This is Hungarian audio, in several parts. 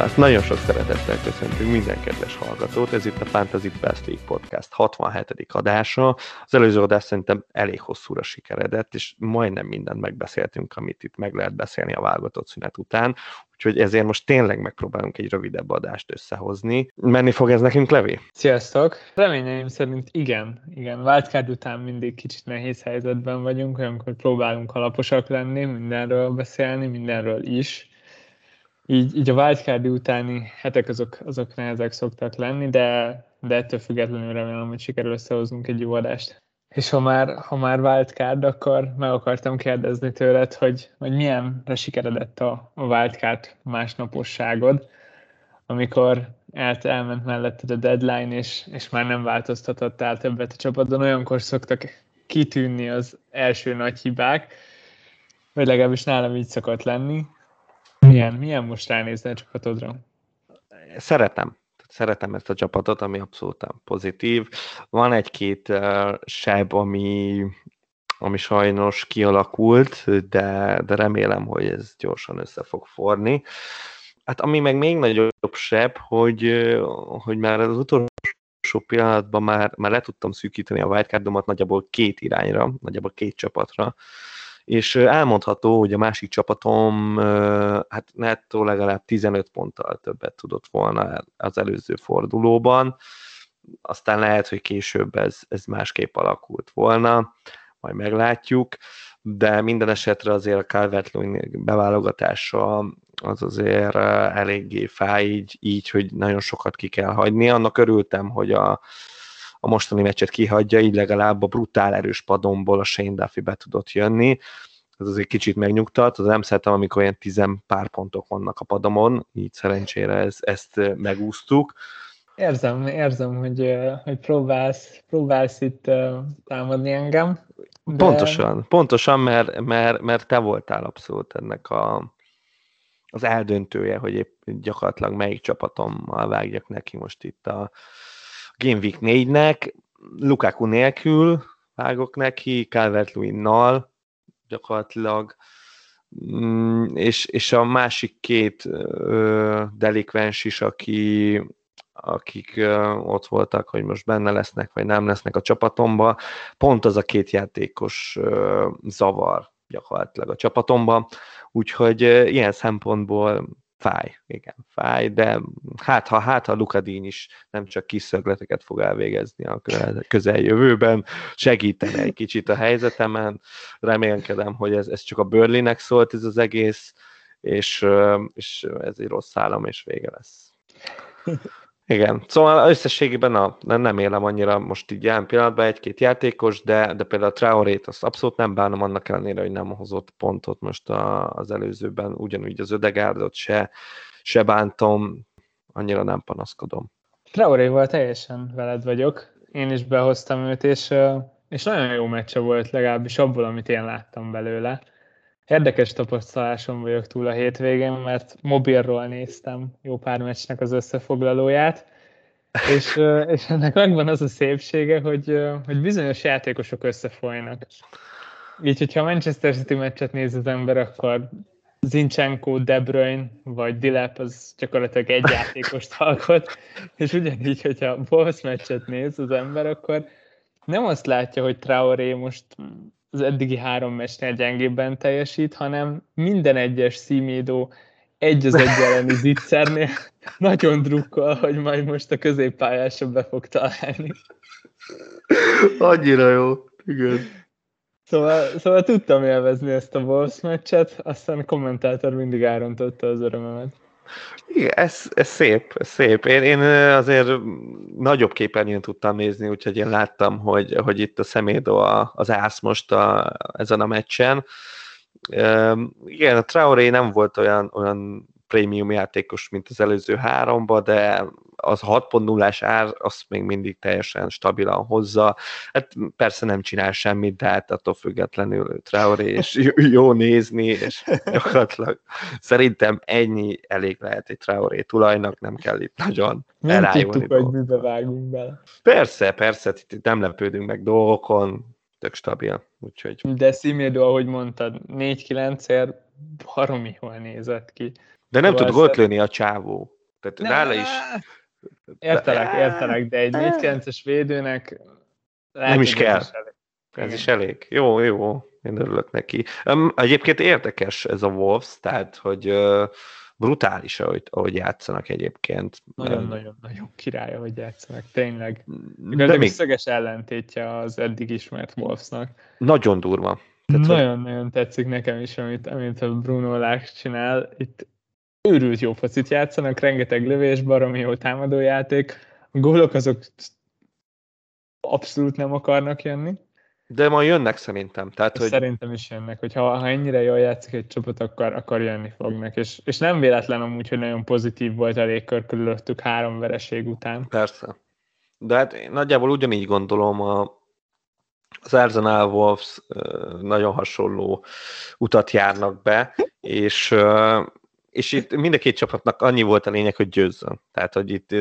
Hát nagyon sok szeretettel köszöntünk minden kedves hallgatót. Ez itt a Fantasy Best League Podcast 67. adása. Az előző adás szerintem elég hosszúra sikeredett, és majdnem mindent megbeszéltünk, amit itt meg lehet beszélni a válogatott szünet után. Úgyhogy ezért most tényleg megpróbálunk egy rövidebb adást összehozni. Menni fog ez nekünk, Levi? Sziasztok! Reményeim szerint igen. Igen, wildcard után mindig kicsit nehéz helyzetben vagyunk, olyankor próbálunk alaposak lenni, mindenről beszélni, mindenről is így, így a wildcard utáni hetek azok, azok nehezek szoktak lenni, de, de ettől függetlenül remélem, hogy sikerül összehoznunk egy jó adást. És ha már, ha már wildcard, akkor meg akartam kérdezni tőled, hogy, hogy milyenre sikeredett a, a wildcard másnaposságod, amikor el, elment melletted a deadline, és, és már nem változtatottál többet a csapatban, olyankor szoktak kitűnni az első nagy hibák, vagy legalábbis nálam így szokott lenni, milyen, milyen most ránézni a csapatodra? Szeretem. Szeretem ezt a csapatot, ami abszolút pozitív. Van egy-két uh, seb, ami, ami sajnos kialakult, de, de remélem, hogy ez gyorsan össze fog forni. Hát ami meg még nagyobb seb, hogy, hogy már az utolsó pillanatban már, már le tudtam szűkíteni a wildcardomat nagyjából két irányra, nagyjából két csapatra, és elmondható, hogy a másik csapatom hát nettó legalább 15 ponttal többet tudott volna az előző fordulóban, aztán lehet, hogy később ez, ez másképp alakult volna, majd meglátjuk, de minden esetre azért a calvert beválogatása az azért eléggé fáj így, így, hogy nagyon sokat ki kell hagyni. Annak örültem, hogy a, a mostani meccset kihagyja, így legalább a brutál erős padomból a Shane Duffy be tudott jönni. Ez azért kicsit megnyugtat, az nem szeretem, amikor ilyen tizen pár pontok vannak a padomon, így szerencsére ez, ezt megúsztuk. Érzem, érzem, hogy, hogy próbálsz, próbálsz itt támadni engem. De... Pontosan, pontosan, mert, mert, mert te voltál abszolút ennek a, az eldöntője, hogy épp gyakorlatilag melyik csapatommal vágjak neki most itt a, Game Week 4-nek, Lukaku nélkül vágok neki, calvert nal gyakorlatilag, mm, és, és a másik két ö, delikvens is, aki, akik ö, ott voltak, hogy most benne lesznek, vagy nem lesznek a csapatomba, pont az a két játékos ö, zavar gyakorlatilag a csapatomba, úgyhogy ö, ilyen szempontból fáj, igen, fáj, de hát ha, hát ha Lukadín is nem csak kis szögleteket fog elvégezni a közeljövőben, segítene egy kicsit a helyzetemen, remélkedem, hogy ez, ez csak a Börlinek szólt ez az egész, és, és ez egy rossz állam, és vége lesz. Igen, szóval összességében a, nem élem annyira most így jelen pillanatban egy-két játékos, de, de például a Traorét azt abszolút nem bánom annak ellenére, hogy nem hozott pontot most a, az előzőben, ugyanúgy az Ödegárdot se, se bántom, annyira nem panaszkodom. Traoréval teljesen veled vagyok, én is behoztam őt, és, és nagyon jó meccse volt legalábbis abból, amit én láttam belőle. Érdekes tapasztalásom vagyok túl a hétvégén, mert mobilról néztem jó pár meccsnek az összefoglalóját, és, és ennek megvan az a szépsége, hogy, hogy bizonyos játékosok összefolynak. Így, hogyha a Manchester City meccset néz az ember, akkor Zinchenko, De Bruyne vagy Dilep az gyakorlatilag egy játékost alkot, és ugyanígy, hogyha Wolves meccset néz az ember, akkor nem azt látja, hogy Traoré most az eddigi három meccsnél gyengébben teljesít, hanem minden egyes szímédó egy az egy elleni zicsernél nagyon drukkol, hogy majd most a középpályásra be fog találni. Annyira jó, igen. Szóval, szóval tudtam élvezni ezt a Wolves meccset, aztán a kommentátor mindig árontotta az örömömet. Igen, ez, ez szép, ez szép. Én, én azért nagyobb képernyőn tudtam nézni, úgyhogy én láttam, hogy, hogy itt a szemédó az ász most a, ezen a meccsen. Igen, a Traoré nem volt olyan, olyan prémium játékos, mint az előző háromba, de az 6.0-ás ár azt még mindig teljesen stabilan hozza. Hát persze nem csinál semmit, de hát attól függetlenül Traoré, és jó nézni, és gyakorlatilag szerintem ennyi elég lehet egy Traoré tulajnak, nem kell itt nagyon nem elájulni. Nem hogy mibe vágunk bele. Persze, persze, itt nem lepődünk meg dolgokon, tök stabil, úgyhogy... De Szimédo, ahogy mondtad, 4-9-ért baromi jól nézett ki. De nem tud gólt lőni a csávó. Tehát ne, nála is... Értelek, értelek, de egy 4-9-es védőnek nem is kell. Ez is, elég. Jó, jó. Én örülök neki. Um, egyébként érdekes ez a Wolves, tehát, hogy uh, brutális, ahogy, ahogy játszanak egyébként. Nagyon-nagyon-nagyon királya, hogy játszanak, tényleg. De még szöges ellentétje az eddig ismert Wolvesnak. Nagyon durva. Nagyon-nagyon hogy... tetszik nekem is, amit, amit a Bruno Lák csinál. Itt őrült jó focit játszanak, rengeteg lövés, baromi jó támadójáték. A gólok azok abszolút nem akarnak jönni. De ma jönnek szerintem. Tehát, hogy... Szerintem is jönnek, hogy ha, ha ennyire jól játszik egy csapat, akkor, akkor jönni fognak. És, és nem véletlen amúgy, hogy nagyon pozitív volt a légkör körülöttük három vereség után. Persze. De hát én nagyjából ugyanígy gondolom, a, az Arsenal Wolves nagyon hasonló utat járnak be, és és itt mind a két csapatnak annyi volt a lényeg, hogy győzzön. Tehát, hogy itt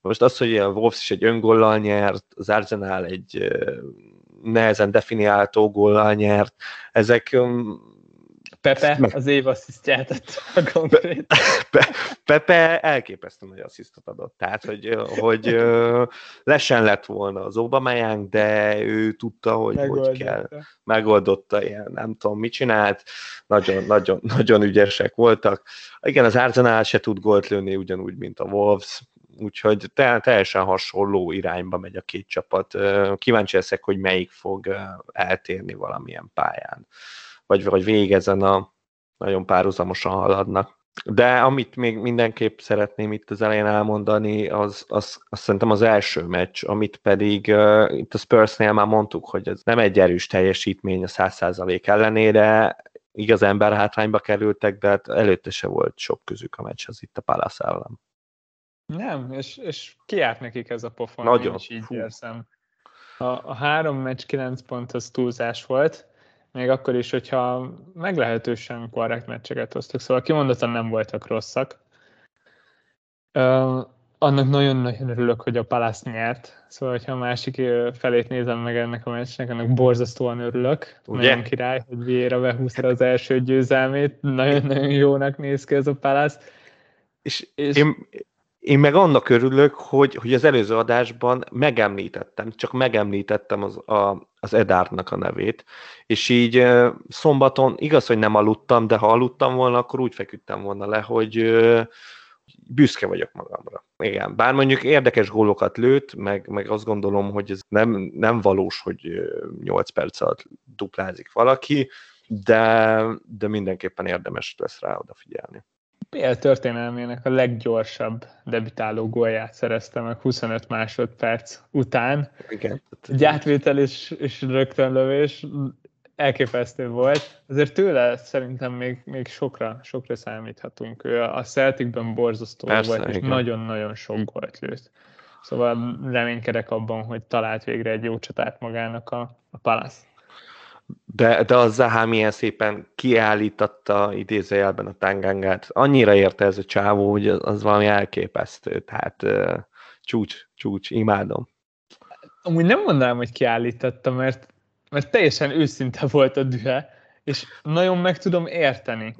most az, hogy a Wolves is egy öngollal nyert, az Arsenal egy nehezen definiáltó góllal nyert. Ezek Pepe az év asszisztját adta konkrét. Pe, Pepe elképesztő nagy asszisztot adott. Tehát, hogy, hogy lesen lett volna az Obameyang, de ő tudta, hogy Megoldotta. hogy kell. Megoldotta, ilyen, nem tudom, mit csinált. Nagyon, nagyon, nagyon ügyesek voltak. Igen, az Arsenal se tud gólt lőni ugyanúgy, mint a Wolves úgyhogy teljesen hasonló irányba megy a két csapat. Kíváncsi leszek, hogy melyik fog eltérni valamilyen pályán, vagy, vagy végig ezen a nagyon párhuzamosan haladnak. De amit még mindenképp szeretném itt az elején elmondani, az, az, az szerintem az első meccs, amit pedig uh, itt a Spursnél már mondtuk, hogy ez nem egy erős teljesítmény a 100% ellenére, igaz ember hátrányba kerültek, de hát előtte se volt sok közük a meccs, az itt a Palace ellen. Nem, és, és kiárt nekik ez a pofon, Nagyon. is így Fú. érzem. A, a három meccs kilenc pont az túlzás volt, még akkor is, hogyha meglehetősen korrekt meccseket hoztak, szóval kimondottan nem voltak rosszak. Uh, annak nagyon-nagyon örülök, hogy a Palace nyert, szóval hogyha a másik felét nézem meg ennek a meccsnek, annak borzasztóan örülök. Ugye? Nagyon király, hogy Vieira behúzta az első győzelmét, nagyon-nagyon jónak néz ki ez a Palace. És, és én, én meg annak örülök, hogy, hogy az előző adásban megemlítettem, csak megemlítettem az, a, az Edárnak a nevét, és így szombaton, igaz, hogy nem aludtam, de ha aludtam volna, akkor úgy feküdtem volna le, hogy büszke vagyok magamra. Igen, bár mondjuk érdekes gólokat lőtt, meg, meg azt gondolom, hogy ez nem, nem valós, hogy 8 perc alatt duplázik valaki, de, de mindenképpen érdemes lesz rá odafigyelni. PL történelmének a leggyorsabb debütáló gólját szerezte meg 25 másodperc után. Igen. Egy átvétel és, és rögtön lövés elképesztő volt. Azért tőle szerintem még, még sokra, sokra számíthatunk. Ő a Celticben borzasztó Persze, volt, és nagyon-nagyon sok gólt lőtt. Szóval reménykedek abban, hogy talált végre egy jó csatát magának a, a Palace de, de a Zaha milyen szépen kiállította idézőjelben a tangangát. Annyira érte ez a csávó, hogy az, valami elképesztő. Tehát csúcs, csúcs, imádom. Amúgy nem mondanám, hogy kiállította, mert, mert teljesen őszinte volt a dühe, és nagyon meg tudom érteni.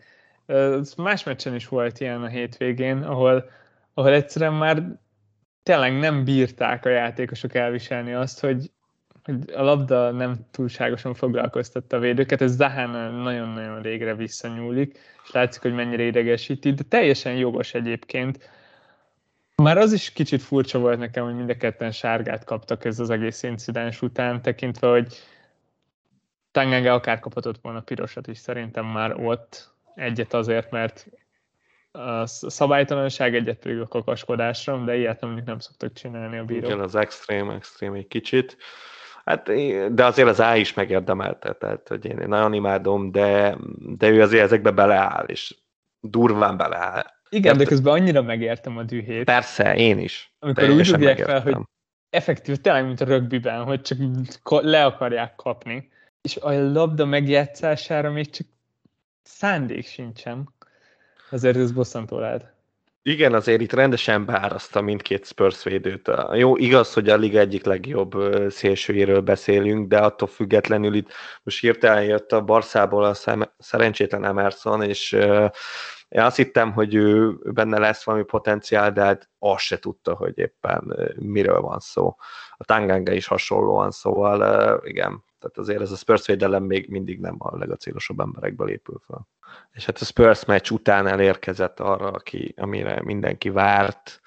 Más meccsen is volt ilyen a hétvégén, ahol, ahol egyszerűen már tényleg nem bírták a játékosok elviselni azt, hogy, hogy a labda nem túlságosan foglalkoztatta a védőket, ez Zahán nagyon-nagyon régre visszanyúlik, és látszik, hogy mennyire idegesíti, de teljesen jogos egyébként. Már az is kicsit furcsa volt nekem, hogy mind a ketten sárgát kaptak ez az egész incidens után, tekintve, hogy Tanganga akár kaphatott volna pirosat is szerintem már ott egyet azért, mert a szabálytalanság, egyet pedig a kakaskodásra, de ilyet nem, nem szoktak csinálni a bírók. Igen, az extrém, extrém egy kicsit. Hát, de azért az A is megérdemelte, tehát hogy én nagyon imádom, de, de ő azért ezekbe beleáll, és durván beleáll. Igen, de, de közben annyira megértem a dühét. Persze, én is. Amikor úgy dugják fel, hogy effektív, tényleg, mint a rögbiben, hogy csak le akarják kapni, és a labda megjátszására még csak szándék sincsen. Azért ez bosszantó lehet. Igen, azért itt rendesen beáraszta mindkét Spurs védőt. Jó, igaz, hogy a liga egyik legjobb szélsőjéről beszélünk, de attól függetlenül itt most hirtelen jött a Barszából a szerencsétlen Emerson, és én azt hittem, hogy ő benne lesz valami potenciál, de hát azt se tudta, hogy éppen miről van szó. A Tanganga is hasonlóan, szóval igen, tehát azért ez a Spurs védelem még mindig nem a legacélosabb emberekből épül fel. És hát a Spurs meccs után elérkezett arra, aki, amire mindenki várt,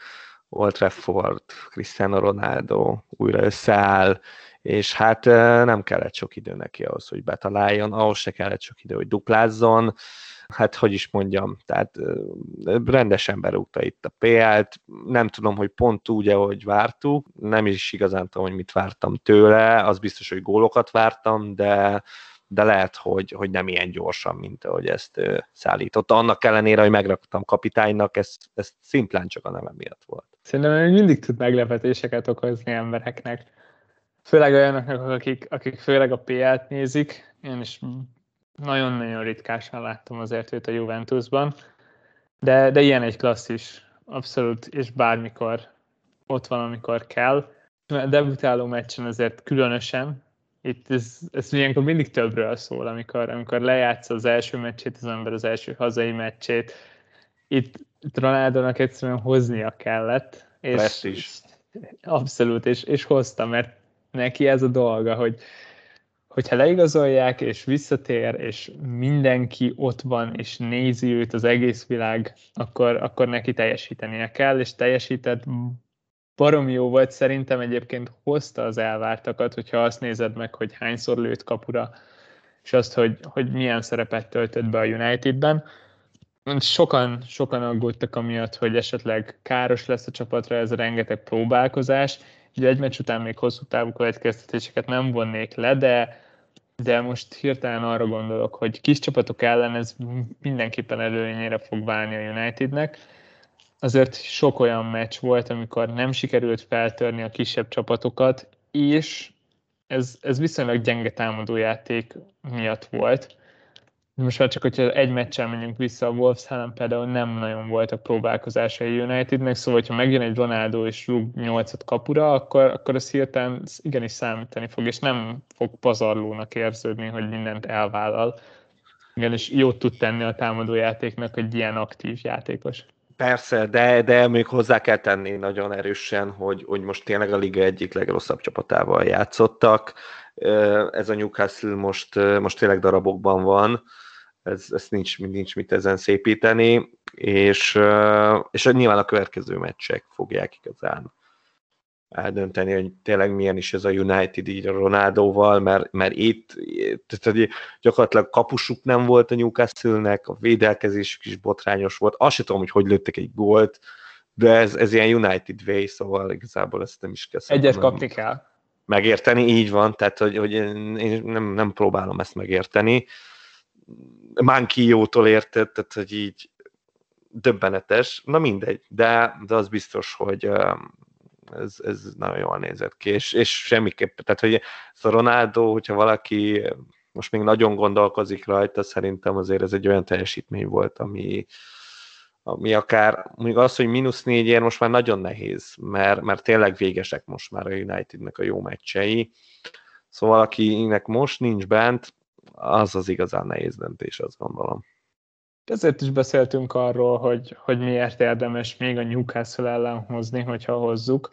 Old Trafford, Cristiano Ronaldo újra összeáll, és hát nem kellett sok idő neki ahhoz, hogy betaláljon, ahhoz se kellett sok idő, hogy duplázzon, hát hogy is mondjam, tehát rendesen berúgta itt a PL-t, nem tudom, hogy pont úgy, ahogy vártuk, nem is igazán tudom, hogy mit vártam tőle, az biztos, hogy gólokat vártam, de, de lehet, hogy, hogy nem ilyen gyorsan, mint ahogy ezt szállította. Annak ellenére, hogy megraktam kapitánynak, ez, ez szimplán csak a neve miatt volt. Szerintem még mindig tud meglepetéseket okozni embereknek. Főleg olyanoknak, akik, akik főleg a PL-t nézik. Én is nagyon-nagyon ritkásan láttam azért őt a Juventusban, de, de ilyen egy klasszis, abszolút, és bármikor ott van, amikor kell. A debütáló meccsen azért különösen, itt ez, ez ilyenkor mindig többről szól, amikor, amikor lejátsz az első meccsét, az ember az első hazai meccsét. Itt, itt Ronaldónak egyszerűen hoznia kellett. És, is. Abszolút, és, és hozta, mert neki ez a dolga, hogy, hogyha leigazolják, és visszatér, és mindenki ott van, és nézi őt az egész világ, akkor, akkor neki teljesítenie kell, és teljesített barom jó volt, szerintem egyébként hozta az elvártakat, hogyha azt nézed meg, hogy hányszor lőtt kapura, és azt, hogy, hogy milyen szerepet töltött be a Unitedben. Sokan, sokan aggódtak amiatt, hogy esetleg káros lesz a csapatra ez a rengeteg próbálkozás, Ugye egy meccs után még hosszú távú következtetéseket nem vonnék le, de, de most hirtelen arra gondolok, hogy kis csapatok ellen ez mindenképpen előnyére fog válni a Unitednek. Azért sok olyan meccs volt, amikor nem sikerült feltörni a kisebb csapatokat, és ez, ez viszonylag gyenge támadójáték miatt volt most már csak, hogyha egy meccsen menjünk vissza, a Wolves ellen például nem nagyon voltak próbálkozásai Unitednek, szóval ha megjön egy Ronaldo és rúg nyolcat kapura, akkor, akkor az hirtelen igenis számítani fog, és nem fog pazarlónak érződni, hogy mindent elvállal. Igen, és jót tud tenni a támadójátéknak egy ilyen aktív játékos. Persze, de, de még hozzá kell tenni nagyon erősen, hogy, hogy most tényleg a liga egyik legrosszabb csapatával játszottak. Ez a Newcastle most, most tényleg darabokban van ez, ez nincs, nincs mit ezen szépíteni, és, és nyilván a következő meccsek fogják igazán eldönteni, hogy tényleg milyen is ez a United így a Ronaldóval, mert, mert itt tehát gyakorlatilag kapusuk nem volt a Newcastle-nek, a védelkezésük is botrányos volt, azt sem tudom, hogy hogy lőttek egy gólt, de ez, ez ilyen United way, szóval igazából ezt nem is kell Egyet kapni kell. Megérteni, így van, tehát hogy, hogy én nem, nem próbálom ezt megérteni, Mankiótól érted, tehát hogy így döbbenetes, na mindegy, de, de az biztos, hogy ez, ez nagyon jól nézett ki, és, és semmiképp, tehát hogy ez a Ronaldo, hogyha valaki most még nagyon gondolkozik rajta, szerintem azért ez egy olyan teljesítmény volt, ami, ami akár, még az, hogy mínusz négyért most már nagyon nehéz, mert, mert tényleg végesek most már a Unitednek a jó meccsei. Szóval akinek most nincs bent, az az igazán nehéz döntés, azt gondolom. Ezért is beszéltünk arról, hogy, hogy miért érdemes még a Newcastle ellen hozni, hogyha hozzuk.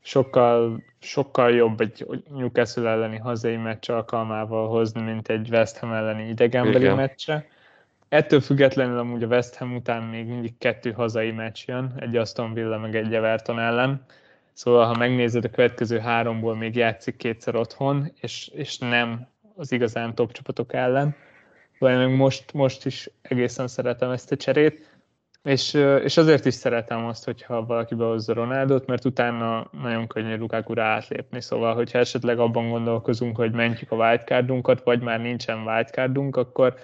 Sokkal, sokkal jobb egy Newcastle elleni hazai meccs alkalmával hozni, mint egy West Ham elleni idegenbeli meccse. Ettől függetlenül amúgy a West Ham után még mindig kettő hazai meccs jön, egy Aston Villa meg egy Everton ellen. Szóval, ha megnézed, a következő háromból még játszik kétszer otthon, és, és nem az igazán top csapatok ellen. Vagy most, most is egészen szeretem ezt a cserét, és, és azért is szeretem azt, hogyha valaki behozza Ronaldot, mert utána nagyon könnyű lukaku átlépni, szóval hogyha esetleg abban gondolkozunk, hogy mentjük a wildcardunkat, vagy már nincsen wildcardunk, akkor,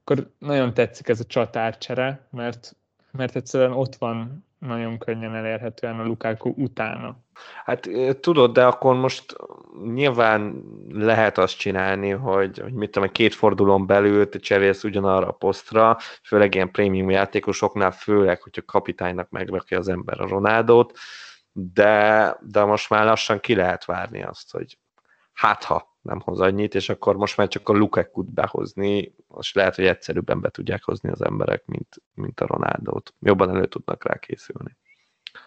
akkor nagyon tetszik ez a csatárcsere, mert, mert egyszerűen ott van nagyon könnyen elérhetően a Lukaku utána. Hát tudod, de akkor most nyilván lehet azt csinálni, hogy, hogy mit tudom, két fordulón belül te cserélsz ugyanarra a posztra, főleg ilyen prémium játékosoknál, főleg, hogyha kapitánynak megrakja az ember a Ronaldot, de, de most már lassan ki lehet várni azt, hogy hát ha nem hoz annyit, és akkor most már csak a Lukaku-t behozni, most lehet, hogy egyszerűbben be tudják hozni az emberek, mint, mint a Ronaldot. Jobban elő tudnak rá készülni.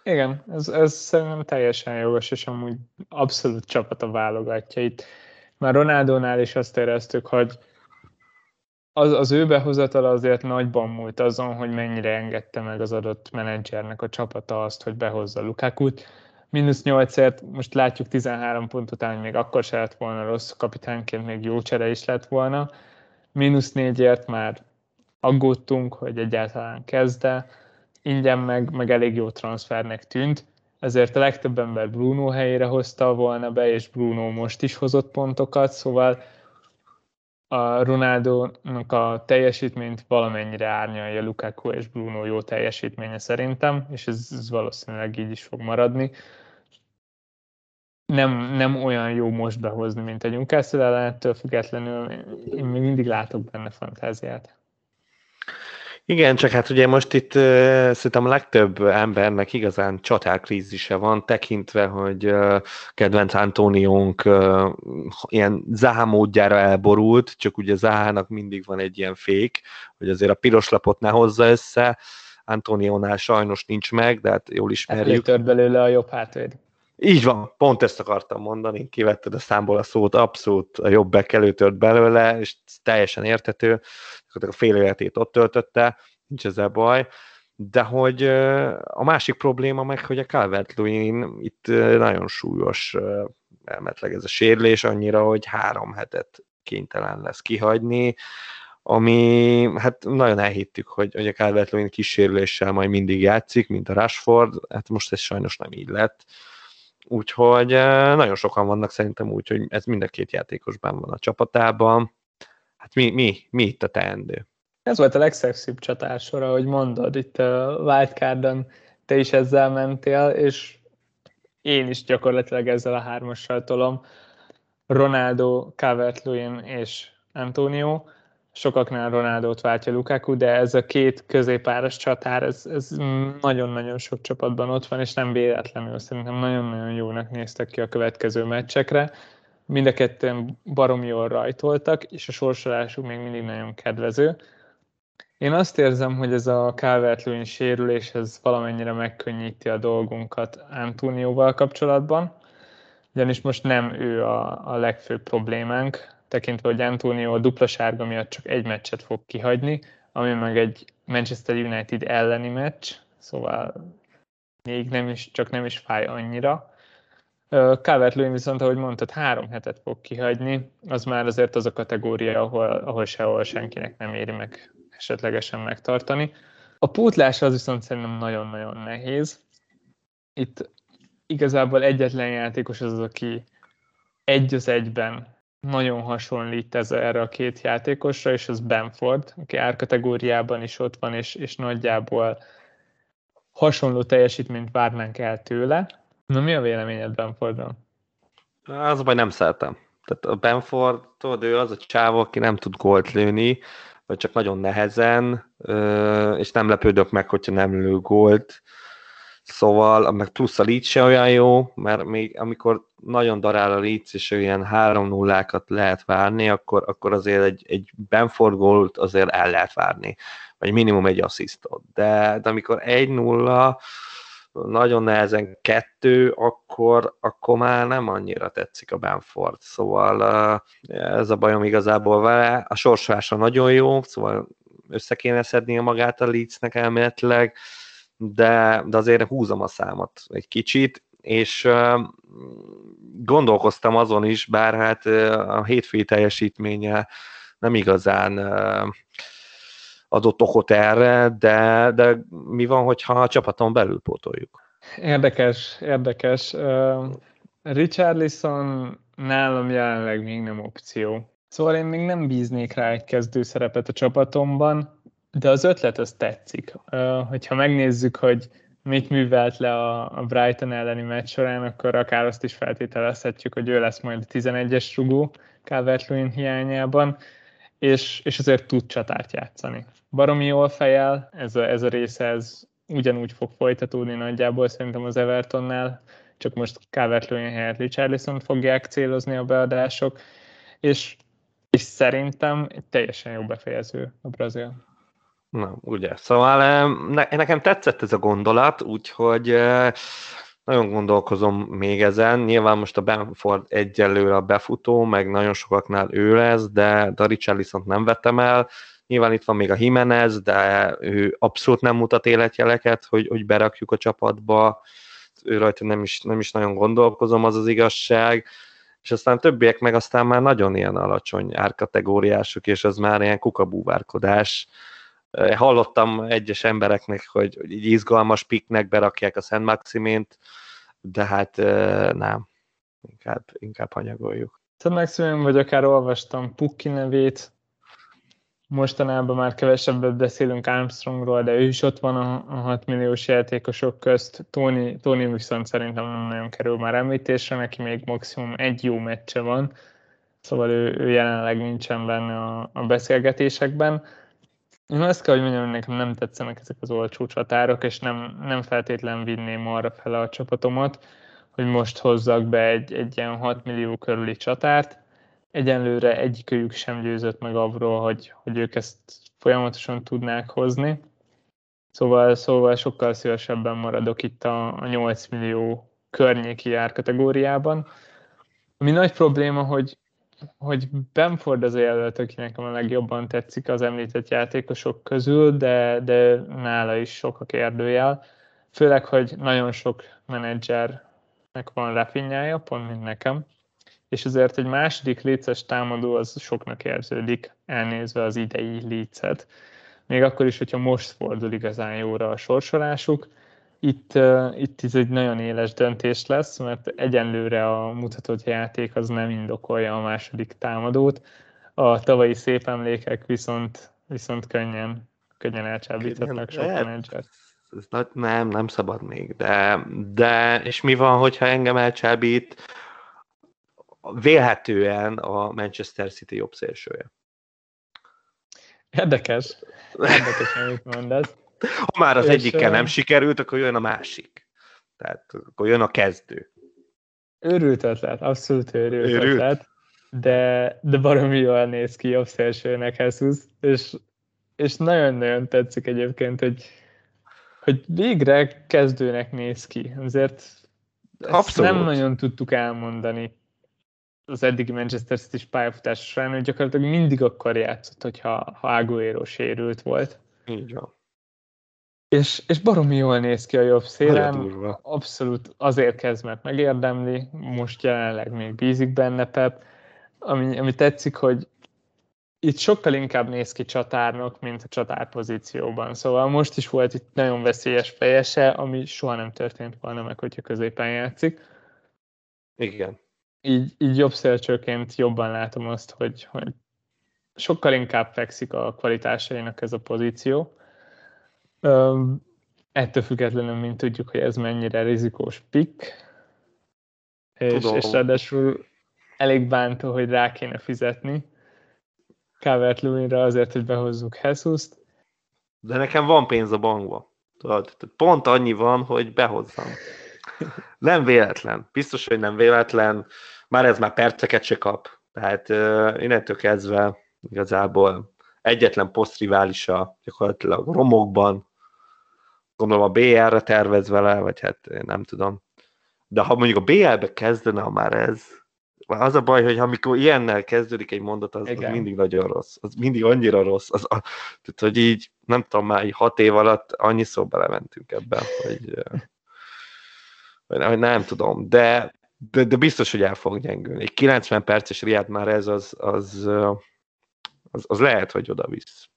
Igen, ez, ez szerintem teljesen jogos, és amúgy abszolút csapat a válogatja itt. Már Ronaldónál is azt éreztük, hogy az, az ő behozatala azért nagyban múlt azon, hogy mennyire engedte meg az adott menedzsernek a csapata azt, hogy behozza Lukakut. Minusz 8-ért, most látjuk 13 pont után, még akkor se lett volna rossz, kapitánként még jó csere is lett volna. Minusz 4-ért már aggódtunk, hogy egyáltalán kezdte, ingyen meg, meg elég jó transfernek tűnt, ezért a legtöbb ember Bruno helyére hozta volna be, és Bruno most is hozott pontokat, szóval a Ronaldo-nak a teljesítményt valamennyire árnyalja Lukaku és Bruno jó teljesítménye szerintem, és ez, ez valószínűleg így is fog maradni. Nem, nem olyan jó most behozni, mint a Newcastle ettől függetlenül én még mindig látok benne fantáziát. Igen, csak hát ugye most itt uh, szerintem a legtöbb embernek igazán csatárkrízise van, tekintve, hogy uh, kedvenc Antóniónk uh, ilyen Zaha módjára elborult, csak ugye Zahának mindig van egy ilyen fék, hogy azért a piros lapot ne hozza össze, Antóniónál sajnos nincs meg, de hát jól ismerjük. Előtört belőle a jobb hátvéd. Így van, pont ezt akartam mondani, kivetted a számból a szót, abszolút a jobb back előtört belőle, és teljesen értető, a fél életét ott töltötte, nincs ezzel baj, de hogy a másik probléma meg, hogy a calvert itt nagyon súlyos elmetleg ez a sérülés annyira, hogy három hetet kénytelen lesz kihagyni, ami hát nagyon elhittük, hogy, hogy a calvert kis sérüléssel majd mindig játszik, mint a Rashford, hát most ez sajnos nem így lett. Úgyhogy nagyon sokan vannak szerintem úgy, hogy ez mind a két játékosban van a csapatában. Hát mi, mi, mi itt a teendő? Ez volt a legszexibb csatársor, ahogy mondod, itt a Wildcardon te is ezzel mentél, és én is gyakorlatilag ezzel a hármassal tolom. Ronaldo, calvert és Antonio. Sokaknál Ronaldot váltja Lukaku, de ez a két középáros csatár, ez, ez nagyon-nagyon sok csapatban ott van, és nem véletlenül szerintem nagyon-nagyon jónak néztek ki a következő meccsekre. Mind a ketten baromi jól rajtoltak, és a sorsolásuk még mindig nagyon kedvező én azt érzem, hogy ez a calvert sérülés ez valamennyire megkönnyíti a dolgunkat Antonióval kapcsolatban, ugyanis most nem ő a, a legfőbb problémánk, tekintve, hogy Antonio a dupla sárga miatt csak egy meccset fog kihagyni, ami meg egy Manchester United elleni meccs, szóval még nem is, csak nem is fáj annyira. Calvert viszont, ahogy mondtad, három hetet fog kihagyni, az már azért az a kategória, ahol, ahol sehol senkinek nem éri meg esetlegesen megtartani. A pótlás az viszont szerintem nagyon-nagyon nehéz. Itt igazából egyetlen játékos az, aki egy az egyben nagyon hasonlít ez erre a két játékosra, és az Benford, aki árkategóriában is ott van, és, és nagyjából hasonló teljesítményt várnánk el tőle. Na mi a véleményed Benfordról? Az a baj, nem szeretem. Tehát a Benford, tudod, ő az a csávó, aki nem tud gólt lőni, vagy csak nagyon nehezen, és nem lepődök meg, hogyha nem lő gólt. Szóval, meg plusz a Leeds se olyan jó, mert még amikor nagyon darál a Leeds, és ilyen 3 0 lehet várni, akkor, akkor azért egy, egy Benford gólt azért el lehet várni, vagy minimum egy asszisztot. De, de amikor 1-0, nagyon nehezen kettő, akkor, akkor már nem annyira tetszik a Benford. Szóval ez a bajom igazából vele. A sorsolása nagyon jó, szóval össze kéne szednie magát a Leedsnek elméletileg, de, de azért húzom a számot egy kicsit, és gondolkoztam azon is, bár hát a hétfői teljesítménye nem igazán adott okot erre, de, de mi van, hogyha a csapaton belül pótoljuk? Érdekes, érdekes. Richarlison nálam jelenleg még nem opció. Szóval én még nem bíznék rá egy kezdő szerepet a csapatomban, de az ötlet az tetszik. Hogyha megnézzük, hogy mit művelt le a Brighton elleni meccs során, akkor akár azt is feltételezhetjük, hogy ő lesz majd a 11-es rugó calvert hiányában, és, és azért tud csatárt játszani. Baromi jól fejel, ez a, ez a része ez ugyanúgy fog folytatódni nagyjából szerintem az Evertonnál csak most calvert helyett Richarlison fogják célozni a beadások, és, és szerintem teljesen jó befejező a brazil. Na, ugye. Szóval ne, nekem tetszett ez a gondolat, úgyhogy nagyon gondolkozom még ezen. Nyilván most a Benford egyelőre a befutó, meg nagyon sokaknál ő lesz, de Darics viszont nem vettem el. Nyilván itt van még a Jimenez, de ő abszolút nem mutat életjeleket, hogy, hogy berakjuk a csapatba. Ő rajta nem is, nem is nagyon gondolkozom, az az igazság. És aztán többiek meg aztán már nagyon ilyen alacsony árkategóriások, és az már ilyen kukabúvárkodás Hallottam egyes embereknek, hogy, így izgalmas piknek berakják a Szent Maximint, de hát nem, inkább, inkább hanyagoljuk. Szent Maximin, vagy akár olvastam Pukki nevét, mostanában már kevesebbet beszélünk Armstrongról, de ő is ott van a, a 6 milliós játékosok közt. Tony, Tony viszont szerintem nem nagyon kerül már említésre, neki még maximum egy jó meccse van, szóval ő, ő jelenleg nincsen benne a, a beszélgetésekben. Én azt kell, hogy mondjam, hogy nekem nem tetszenek ezek az olcsó csatárok, és nem, nem feltétlen vinném arra fele a csapatomat, hogy most hozzak be egy, egy ilyen 6 millió körüli csatárt. Egyenlőre egyikőjük sem győzött meg abról, hogy, hogy ők ezt folyamatosan tudnák hozni. Szóval, szóval sokkal szívesebben maradok itt a, a 8 millió környéki árkategóriában. Ami nagy probléma, hogy hogy Bamford az a jelölt, aki nekem a legjobban tetszik az említett játékosok közül, de, de nála is sok a kérdőjel. Főleg, hogy nagyon sok menedzsernek van lefinjája, pont mint nekem, és azért egy második léces támadó az soknak érződik, elnézve az idei lécet. Még akkor is, hogyha most fordul igazán jóra a sorsolásuk, itt, uh, itt ez egy nagyon éles döntés lesz, mert egyenlőre a mutatott játék az nem indokolja a második támadót. A tavalyi szép emlékek viszont, viszont könnyen, könnyen elcsábíthatnak sok menedzsert. Nem, nem szabad még, de, de és mi van, hogyha engem elcsábít vélhetően a Manchester City jobb szélsője? Érdekes. Érdekes, amit mondasz. Ha már az és egyikkel nem sikerült, akkor jön a másik. Tehát akkor jön a kezdő. Őrült ötlet, abszolút őrült, őrült. ötlet, de, de baromi jól néz ki jobb szélsőnek Jesus, és, és nagyon-nagyon tetszik egyébként, hogy, hogy végre kezdőnek néz ki. Azért Abszolút. nem nagyon tudtuk elmondani az eddigi Manchester City-s pályafutás során, hogy gyakorlatilag mindig akkor játszott, hogyha ha Aguero sérült volt. Így van. És, és baromi jól néz ki a jobb szélen. Abszolút azért kezd, mert megérdemli. Most jelenleg még bízik benne Pep. Ami, ami tetszik, hogy itt sokkal inkább néz ki csatárnak, mint a csatár pozícióban. Szóval most is volt itt nagyon veszélyes fejese, ami soha nem történt volna meg, hogyha középen játszik. Igen. Így, így jobb szélcsőként jobban látom azt, hogy, hogy sokkal inkább fekszik a kvalitásainak ez a pozíció Um, ettől függetlenül, mint tudjuk, hogy ez mennyire rizikós pick, és, és ráadásul elég bántó, hogy rá kéne fizetni calvert azért, hogy behozzuk jesus -t. De nekem van pénz a bankba. Tudod, pont annyi van, hogy behozzam. Nem véletlen. Biztos, hogy nem véletlen. Már ez már perceket se kap. Tehát uh, innentől kezdve igazából egyetlen posztriválisa gyakorlatilag romokban, gondolom a BL-re tervez vele, vagy hát én nem tudom. De ha mondjuk a BL-be kezdene, ha már ez, az a baj, hogy amikor ilyennel kezdődik egy mondat, az, az mindig nagyon rossz. Az mindig annyira rossz. Az, a, tehát, hogy így, nem tudom, már így hat év alatt annyi szó belementünk ebben, hogy, hogy nem tudom, de, de, de biztos, hogy el fog gyengülni. Egy 90 perces riát már ez, az, az, az, az lehet, hogy oda visz.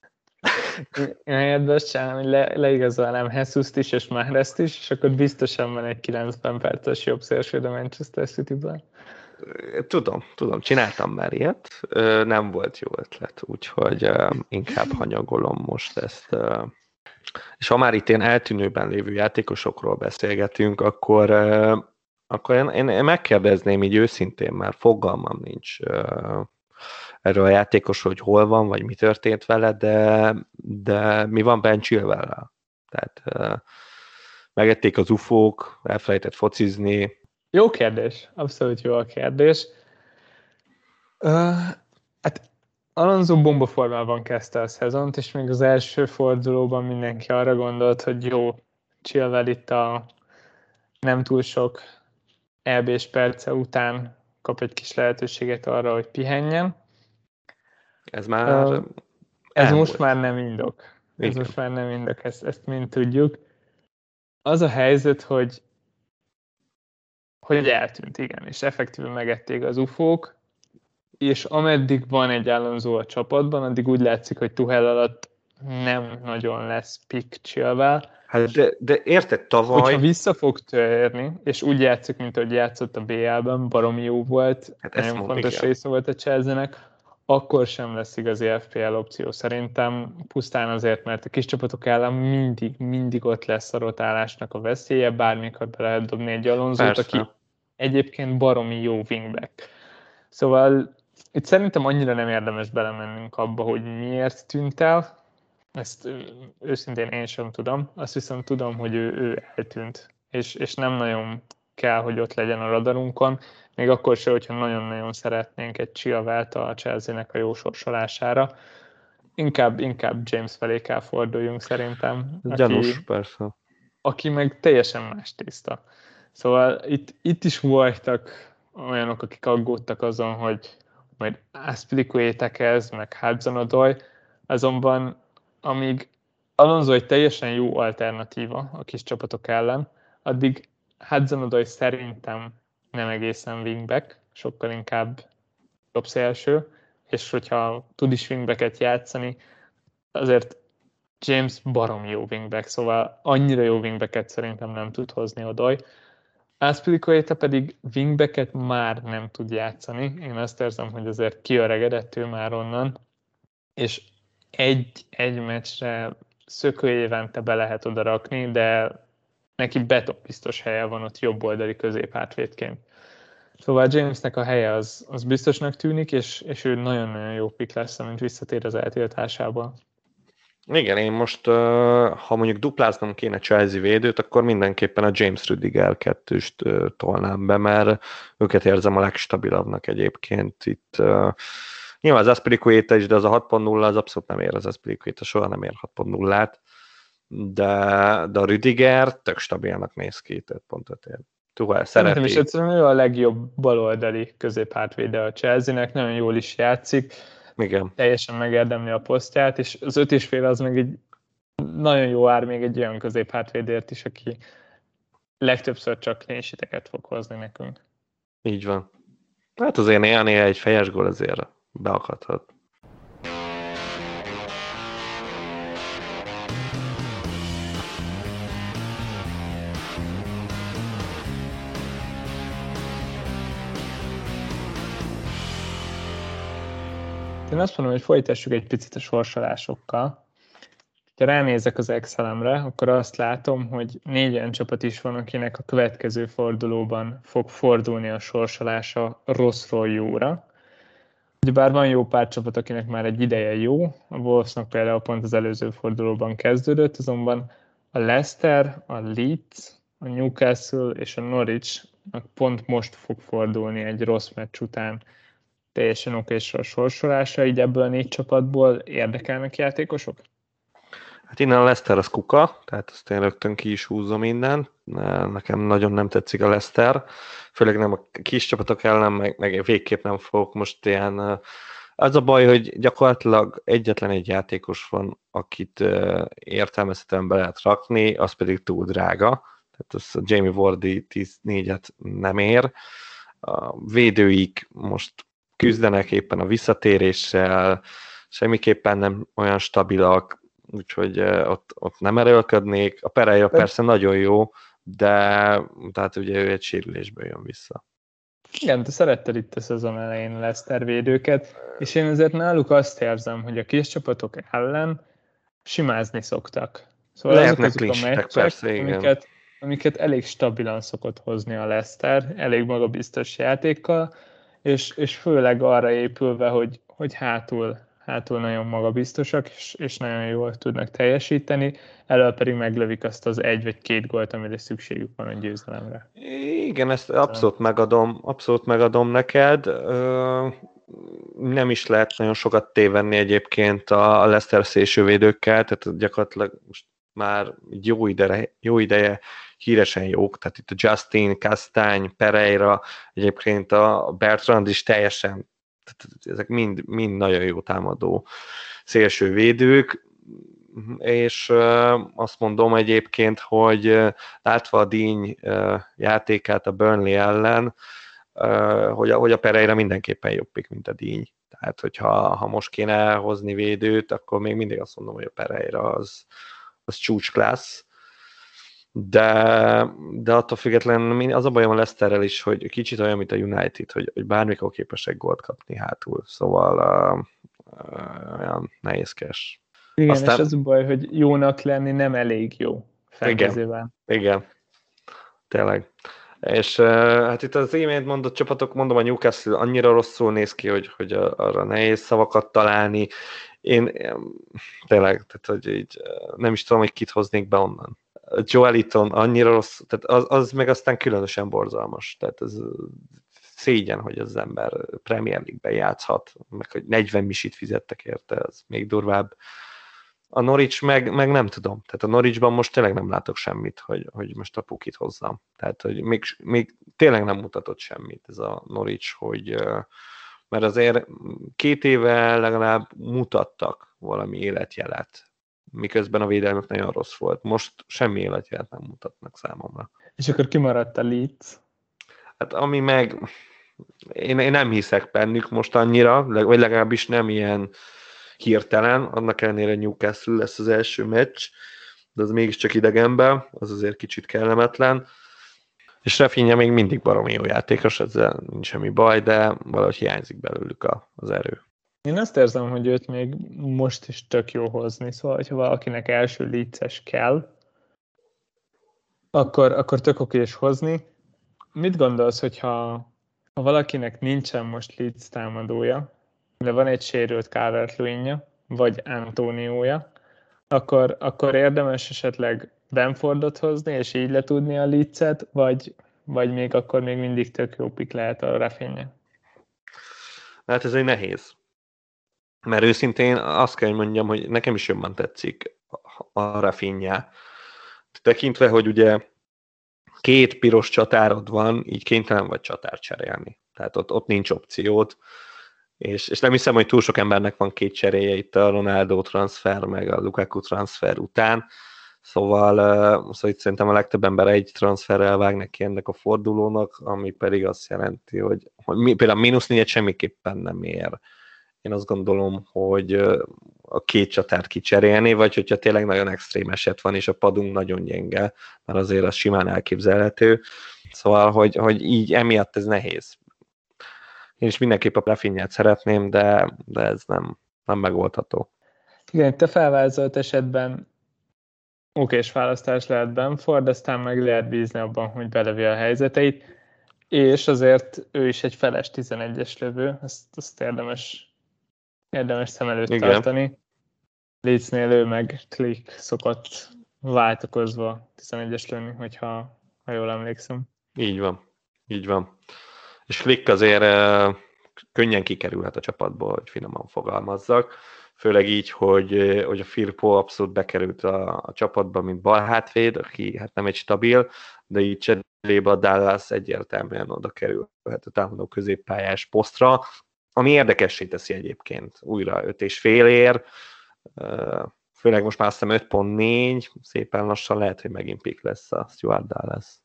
Csinálom, hogy le, leigazolnám jesus is, és már ezt is, és akkor biztosan van egy 90 perces jobb szélső a Manchester City-ben. Tudom, tudom, csináltam már ilyet, nem volt jó ötlet, úgyhogy inkább hanyagolom most ezt. És ha már itt én eltűnőben lévő játékosokról beszélgetünk, akkor, akkor én, én megkérdezném így őszintén, már fogalmam nincs erről a játékos, hogy hol van, vagy mi történt vele, de, de mi van Ben Chilwell-rel? Tehát megették az ufók, elfelejtett focizni, Jó kérdés, abszolút jó a kérdés. Uh, hát Alonso bombaformában kezdte a szezont, és még az első fordulóban mindenki arra gondolt, hogy jó, Chilwell itt a nem túl sok EB-s perce után kap egy kis lehetőséget arra, hogy pihenjen. Ez már uh, Ez elmúlt. most már nem indok. Ez Igen. most már nem indok, ezt, ezt mind tudjuk. Az a helyzet, hogy hogy eltűnt, igen, és effektíve megették az ufók, és ameddig van egy államzó a csapatban, addig úgy látszik, hogy Tuhel alatt nem nagyon lesz pick chillvel. Hát de, de érted, tavaly... Hogyha vissza fog törni, és úgy játszik, mint ahogy játszott a BL-ben, baromi jó volt, hát nagyon fontos része volt a chelsea akkor sem lesz igazi FPL opció szerintem, pusztán azért, mert a kis csapatok ellen mindig, mindig ott lesz a rotálásnak a veszélye, bármikor be lehet dobni egy alonzót, aki egyébként baromi jó wingback. Szóval itt szerintem annyira nem érdemes belemennünk abba, hogy miért tűnt el, ezt őszintén én sem tudom, azt viszont tudom, hogy ő, ő eltűnt, és, és nem nagyon kell, hogy ott legyen a radarunkon, még akkor se, hogyha nagyon-nagyon szeretnénk egy Chiavelt a Chelsea-nek a jó sorsolására. Inkább, inkább James felé kell forduljunk szerintem. Aki, Gyanús, persze. Aki meg teljesen más tészta. Szóval itt, itt is voltak olyanok, akik aggódtak azon, hogy majd Aspilicuétek ez, meg hudson azonban amíg Alonso egy teljesen jó alternatíva a kis csapatok ellen, addig hudson szerintem nem egészen wingback, sokkal inkább jobb szélső, és hogyha tud is wingbacket játszani, azért James barom jó wingback, szóval annyira jó wingbacket szerintem nem tud hozni Odoj. Aspilicueta pedig wingbacket már nem tud játszani. Én azt érzem, hogy azért kiöregedett ő már onnan, és egy, egy meccsre szökő évente be lehet oda rakni, de neki beton biztos helye van ott jobb oldali középhátvédként. Szóval Jamesnek a helye az, az biztosnak tűnik, és, és ő nagyon-nagyon jó pick lesz, amint visszatér az eltiltásából. Igen, én most, ha mondjuk dupláznom kéne Chelsea védőt, akkor mindenképpen a James Rudiger kettőst tolnám be, mert őket érzem a legstabilabbnak egyébként. Itt nyilván az Aspiricueta is, de az a 6.0 az abszolút nem ér az Aspiricueta, soha nem ér 6.0-át, de, de a Rudiger tök stabilnak néz ki, 5.5 ér. Tuhel szereti. is egyszerűen ő a legjobb baloldali középhátvéde a Chelsea-nek, nagyon jól is játszik, igen. teljesen megérdemli a posztját, és az öt és fél az meg egy nagyon jó ár még egy olyan középhátvédért is, aki legtöbbször csak nésiteket fog hozni nekünk. Így van. Hát azért néha-néha egy fejes gól azért beakadhat. Én azt mondom, hogy folytassuk egy picit a sorsolásokkal. Ha ránézek az Excelemre, akkor azt látom, hogy négy olyan csapat is van, akinek a következő fordulóban fog fordulni a sorsolása rosszról jóra. Bár van jó pár csapat, akinek már egy ideje jó, a Wolvesnak például pont az előző fordulóban kezdődött, azonban a Leicester, a Leeds, a Newcastle és a Norwich pont most fog fordulni egy rossz meccs után teljesen okés a sorsolása, így ebből a négy csapatból érdekelnek játékosok? Hát innen a Leszter az kuka, tehát azt én rögtön ki is húzom innen. Nekem nagyon nem tetszik a Leszter, főleg nem a kis csapatok ellen, meg, meg végképp nem fogok most ilyen... Az a baj, hogy gyakorlatilag egyetlen egy játékos van, akit értelmezhetően be lehet rakni, az pedig túl drága. Tehát az a Jamie Wardy 14-et nem ér. A védőik most küzdenek éppen a visszatéréssel, semmiképpen nem olyan stabilak, úgyhogy ott, ott nem erőlködnék. A Pereira persze nagyon jó, de tehát ugye ő egy sérülésből jön vissza. Igen, te szeretted itt a szezon elején a Leszter védőket, és én azért náluk azt érzem, hogy a kis csapatok ellen simázni szoktak. Szóval Lehetnek azok, azok a meccsek, persze, igen. amiket, amiket elég stabilan szokott hozni a Leszter, elég magabiztos játékkal, és, és főleg arra épülve, hogy, hogy hátul, hátul nagyon magabiztosak, és, és nagyon jól tudnak teljesíteni, elől pedig meglövik azt az egy vagy két gólt, amire szükségük van a győzelemre. Igen, ezt abszolút megadom, abszolút megadom neked. Nem is lehet nagyon sokat tévenni egyébként a Leicester szélsővédőkkel, tehát gyakorlatilag most már jó ideje, jó ideje híresen jók, tehát itt a Justin, Kastány, Pereira, egyébként a Bertrand is teljesen, ezek mind, mind nagyon jó támadó szélső védők, és azt mondom egyébként, hogy látva a díny játékát a Burnley ellen, hogy a, hogy a Pereira mindenképpen jobb pick, mint a díny. Tehát, hogyha ha most kéne hozni védőt, akkor még mindig azt mondom, hogy a Pereira az, az csúcsklassz de, de attól függetlenül az a bajom a Leicesterrel is, hogy kicsit olyan, mint a United, hogy, hogy bármikor képesek gólt kapni hátul, szóval uh, uh, olyan nehézkes. Igen, Aztán... és az a baj, hogy jónak lenni nem elég jó. Igen, igen, tényleg. És uh, hát itt az imént mondott csapatok, mondom, a Newcastle annyira rosszul néz ki, hogy, hogy arra nehéz szavakat találni. Én, én tényleg, tehát hogy így nem is tudom, hogy kit hoznék be onnan. Joeliton annyira rossz, tehát az, az meg aztán különösen borzalmas. Tehát ez szégyen, hogy az ember Premier League-ben játszhat, meg hogy 40 misit fizettek érte, az még durvább. A Norwich meg, meg nem tudom. Tehát a Norwichban most tényleg nem látok semmit, hogy, hogy most a pukit hozzam. Tehát, hogy még, még tényleg nem mutatott semmit ez a Norwich, hogy mert azért két éve legalább mutattak valami életjelet miközben a védelmük nagyon rossz volt. Most semmi életjelet nem mutatnak számomra. És akkor kimaradt a Leeds? Hát ami meg, én, én nem hiszek bennük most annyira, vagy legalábbis nem ilyen hirtelen, annak ellenére Newcastle lesz az első meccs, de az mégiscsak idegenben, az azért kicsit kellemetlen. És Rafinha még mindig baromi jó játékos, ezzel nincs semmi baj, de valahogy hiányzik belőlük a, az erő. Én azt érzem, hogy őt még most is tök jó hozni, szóval, hogyha valakinek első líces kell, akkor, akkor tök oké is hozni. Mit gondolsz, hogyha ha valakinek nincsen most Leeds támadója, de van egy sérült calvert vagy Antóniója, akkor, akkor érdemes esetleg Benfordot hozni, és így letudni a Leedset, vagy, vagy még akkor még mindig tök jó pik lehet a Rafinha? Hát ez egy nehéz. Mert őszintén azt kell, hogy mondjam, hogy nekem is jobban tetszik a Rafinha. Tekintve, hogy ugye két piros csatárod van, így kénytelen vagy csatár cserélni. Tehát ott, ott nincs opciót. És, és nem hiszem, hogy túl sok embernek van két cseréje itt a Ronaldo transfer, meg a Lukaku transfer után. Szóval, szóval itt szerintem a legtöbb ember egy transferrel vág neki ennek a fordulónak, ami pedig azt jelenti, hogy, hogy mi, például mínusz négyet semmiképpen nem ér én azt gondolom, hogy a két csatárt kicserélni, vagy hogyha tényleg nagyon extrém eset van, és a padunk nagyon gyenge, mert azért az simán elképzelhető. Szóval, hogy, hogy így emiatt ez nehéz. Én is mindenképp a prefinját szeretném, de, de ez nem, nem megoldható. Igen, te felvázolt esetben okés választás lehet Benford, aztán meg lehet bízni abban, hogy belevi a helyzeteit, és azért ő is egy feles 11-es lövő, ezt, ezt érdemes érdemes szem előtt Igen. tartani. Leedsnél ő meg klik szokott váltakozva 11-es lenni, hogyha ha jól emlékszem. Így van, így van. És klik azért uh, könnyen kikerülhet a csapatból, hogy finoman fogalmazzak. Főleg így, hogy, hogy a Firpo abszolút bekerült a, a csapatba, mint balhátvéd, aki hát nem egy stabil, de így cserébe a Dallas egyértelműen oda kerülhet a támadó középpályás posztra, ami érdekessé teszi egyébként újra 5 és fél ér, főleg most már azt hiszem 5.4, szépen lassan lehet, hogy megint pik lesz a Stuart Dallas.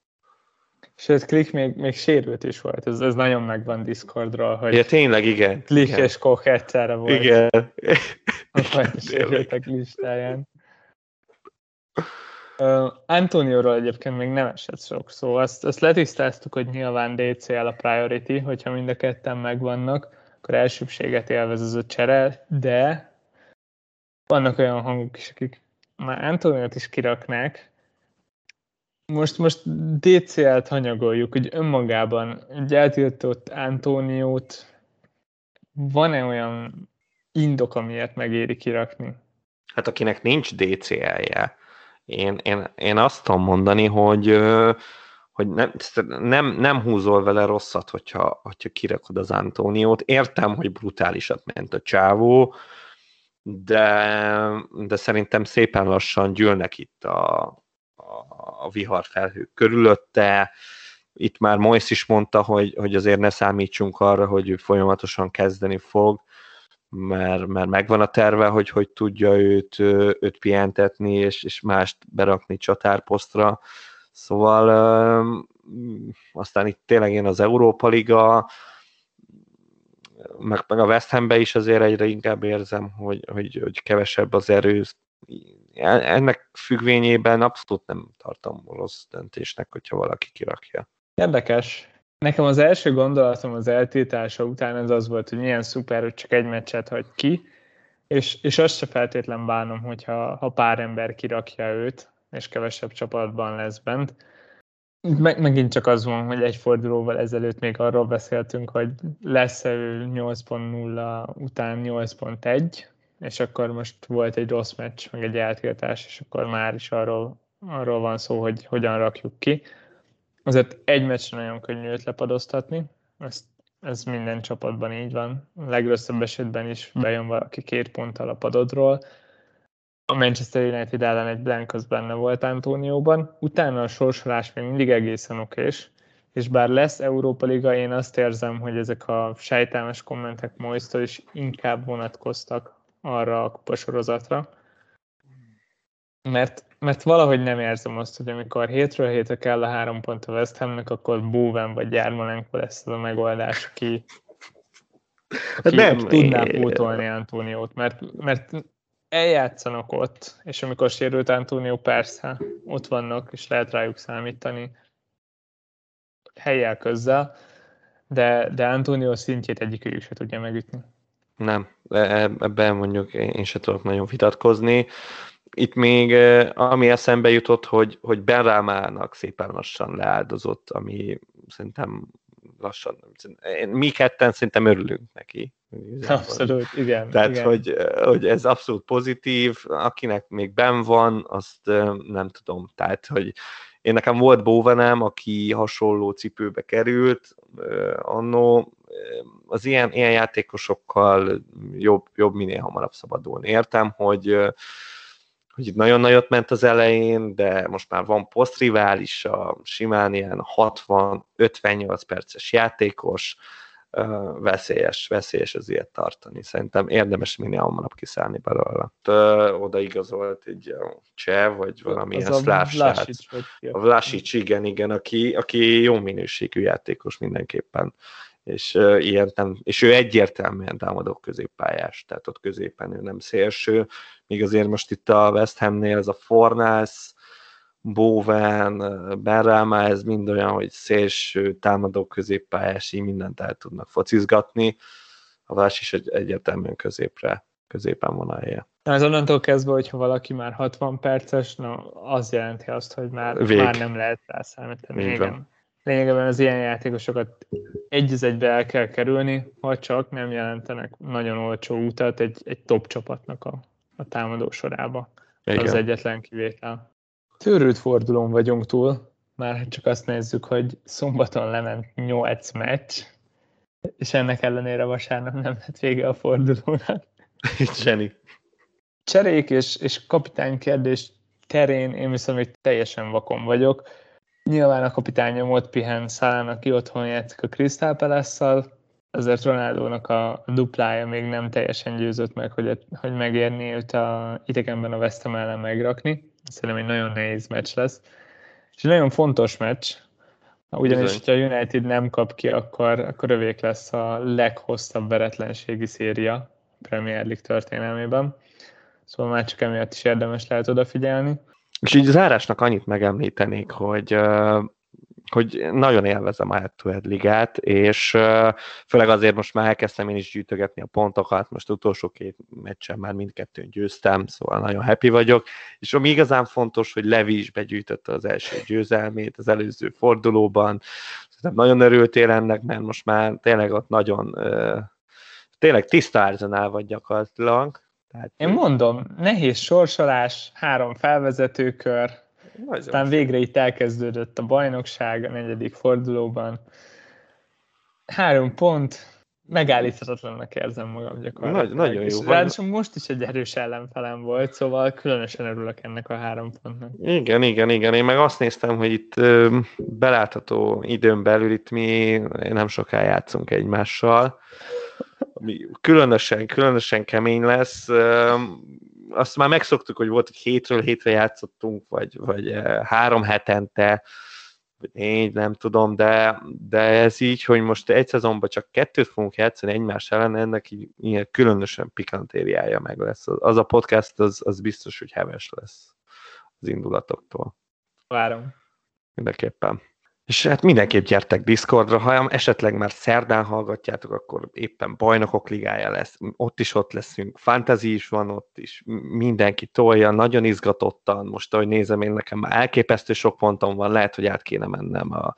Sőt, Klik még, még sérült is volt, ez, ez nagyon megvan Discordról, hogy ja, tényleg, igen. Klik igen. és Koch egyszerre volt. Igen. A sérültek listáján. Uh, Antonióról egyébként még nem esett sok szó. Azt, azt letisztáztuk, hogy nyilván DCL a priority, hogyha mind a ketten megvannak akkor elsőbséget élvez az a csere, de vannak olyan hangok is, akik már Antoniót is kiraknák. Most, most DCL-t hanyagoljuk, hogy önmagában egy eltiltott Antóniót van-e olyan indok, amiért megéri kirakni? Hát akinek nincs DCL-je, én, én, én azt tudom mondani, hogy, hogy nem, nem, nem húzol vele rosszat, hogyha, hogyha kirakod az Antóniót. Értem, hogy brutálisat ment a csávó, de, de szerintem szépen lassan gyűlnek itt a, a, viharfelhők körülötte. Itt már Moisz is mondta, hogy, hogy azért ne számítsunk arra, hogy ő folyamatosan kezdeni fog, mert, mert megvan a terve, hogy hogy tudja őt, őt pihentetni, és, és mást berakni csatárposztra. Szóval aztán itt tényleg én az Európa Liga, meg, meg a West Hambe is azért egyre inkább érzem, hogy, hogy, hogy kevesebb az erő. Ennek függvényében abszolút nem tartom rossz döntésnek, hogyha valaki kirakja. Érdekes. Nekem az első gondolatom az eltiltása után ez az volt, hogy milyen szuper, hogy csak egy meccset hagy ki, és, és azt se feltétlen bánom, hogyha ha pár ember kirakja őt, és kevesebb csapatban lesz bent. Meg, megint csak az van, hogy egy fordulóval ezelőtt még arról beszéltünk, hogy lesz-e ő 8.0 után 8.1, és akkor most volt egy rossz meccs, meg egy eltiltás, és akkor már is arról, arról van szó, hogy hogyan rakjuk ki. Azért egy meccsre nagyon könnyű őt lepadoztatni, ezt, ez minden csapatban így van. A legrosszabb esetben is bejön valaki két ponttal a padodról, a Manchester United ellen egy blank az benne volt Antónióban, utána a sorsolás még mindig egészen okés, és bár lesz Európa Liga, én azt érzem, hogy ezek a sejtelmes kommentek Moistól is inkább vonatkoztak arra a kupasorozatra, mert, mert valahogy nem érzem azt, hogy amikor hétről hétre kell a három pont a West Hamnek, akkor Búven vagy Jármolenko lesz az a megoldás, aki, aki, nem, tudná pótolni Antóniót, mert, mert eljátszanak ott, és amikor sérült Antonio, persze, ott vannak, és lehet rájuk számítani helyjel közzel, de, de Antonio szintjét egyikük se tudja megütni. Nem, e, ebben mondjuk én sem tudok nagyon vitatkozni. Itt még e, ami eszembe jutott, hogy, hogy Ben Rámának szépen lassan leáldozott, ami szerintem lassan, mi ketten szerintem örülünk neki. Abszolút, igen. Tehát, igen. Hogy, hogy ez abszolút pozitív, akinek még ben van, azt nem tudom. Tehát, hogy én nekem volt Bóvenem, aki hasonló cipőbe került annó, az ilyen, ilyen játékosokkal jobb, jobb minél hamarabb szabadulni. Értem, hogy hogy itt nagyon nagyot ment az elején, de most már van posztrivális, a simán ilyen 60-58 perces játékos, veszélyes, veszélyes az ilyet tartani. Szerintem érdemes minél hamarabb kiszállni belőle. Oda igazolt egy cseh, vagy valamilyen szláv A Vlasic, igen, igen, aki, aki jó minőségű játékos mindenképpen és, ilyen nem, és ő egyértelműen támadó középpályás, tehát ott középen ő nem szélső, míg azért most itt a West Hamnél ez a Fornász, Bowen, Benrama, ez mind olyan, hogy szélső, támadó középpályás, így mindent el tudnak focizgatni. A Vás is egy, egyértelműen középre, középen van a helye. Ez onnantól kezdve, hogyha valaki már 60 perces, no, az jelenti azt, hogy már, Vég. már nem lehet rá számítani. Igen. Lényegében az ilyen játékosokat egy egybe el kell kerülni, ha csak nem jelentenek nagyon olcsó utat egy, egy top csapatnak a, a támadó sorába. Igen. Az egyetlen kivétel. Törőt fordulón vagyunk túl, már csak azt nézzük, hogy szombaton lement 8 meccs, és ennek ellenére vasárnap nem lett vége a fordulónak. Zseni. Cserék és, és kapitány kérdés terén én viszont még teljesen vakon vagyok. Nyilván a kapitányom ott pihen Szálán, aki otthon játszik a Crystal palace azért Ronaldónak a duplája még nem teljesen győzött meg, hogy, hogy megérni őt a idegenben a West Ham ellen megrakni. Szerintem egy nagyon nehéz meccs lesz. És egy nagyon fontos meccs, ugyanis, hogyha a United nem kap ki, akkor, akkor övék lesz a leghosszabb veretlenségi széria Premier League történelmében. Szóval már csak emiatt is érdemes lehet odafigyelni. És így zárásnak annyit megemlítenék, hogy hogy nagyon élvezem a head ligát, és főleg azért most már elkezdtem én is gyűjtögetni a pontokat, most utolsó két meccsen már mindkettőn győztem, szóval nagyon happy vagyok, és ami igazán fontos, hogy Levi is begyűjtötte az első győzelmét az előző fordulóban, szerintem nagyon örültél ennek, mert most már tényleg ott nagyon tényleg tiszta Arsenal vagy gyakorlatilag. Tehát Én mondom, nehéz sorsolás, három felvezetőkör, Nagyon aztán végre itt elkezdődött a bajnokság a negyedik fordulóban. Három pont, megállíthatatlannak érzem magam gyakorlatilag. Nagy, nagyon jó. Ráadásul most is egy erős ellenfelem volt, szóval különösen örülök ennek a három pontnak. Igen, igen, igen. Én meg azt néztem, hogy itt ö, belátható időn belül itt mi nem soká játszunk egymással. Ami különösen, különösen kemény lesz. Azt már megszoktuk, hogy volt, hogy hétről hétre játszottunk, vagy, vagy három hetente négy, nem tudom, de, de ez így, hogy most egy szezonban csak kettőt fogunk játszani egymás ellen, ennek így, ilyen különösen pikantériája meg lesz. Az a podcast, az, az biztos, hogy heves lesz az indulatoktól. Várom. Mindenképpen. És hát mindenképp gyertek Discordra, ha esetleg már szerdán hallgatjátok, akkor éppen bajnokok ligája lesz, ott is ott leszünk, fantasy is van ott is, mindenki tolja, nagyon izgatottan, most ahogy nézem, én nekem már elképesztő sok pontom van, lehet, hogy át kéne mennem a,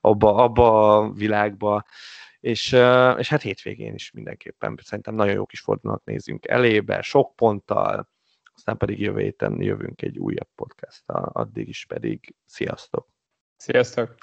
abba, abba a világba, és, és hát hétvégén is mindenképpen szerintem nagyon jó kis fordulónak nézünk elébe, sok ponttal, aztán pedig jövő héten jövünk egy újabb podcast, addig is pedig sziasztok! Sziasztok!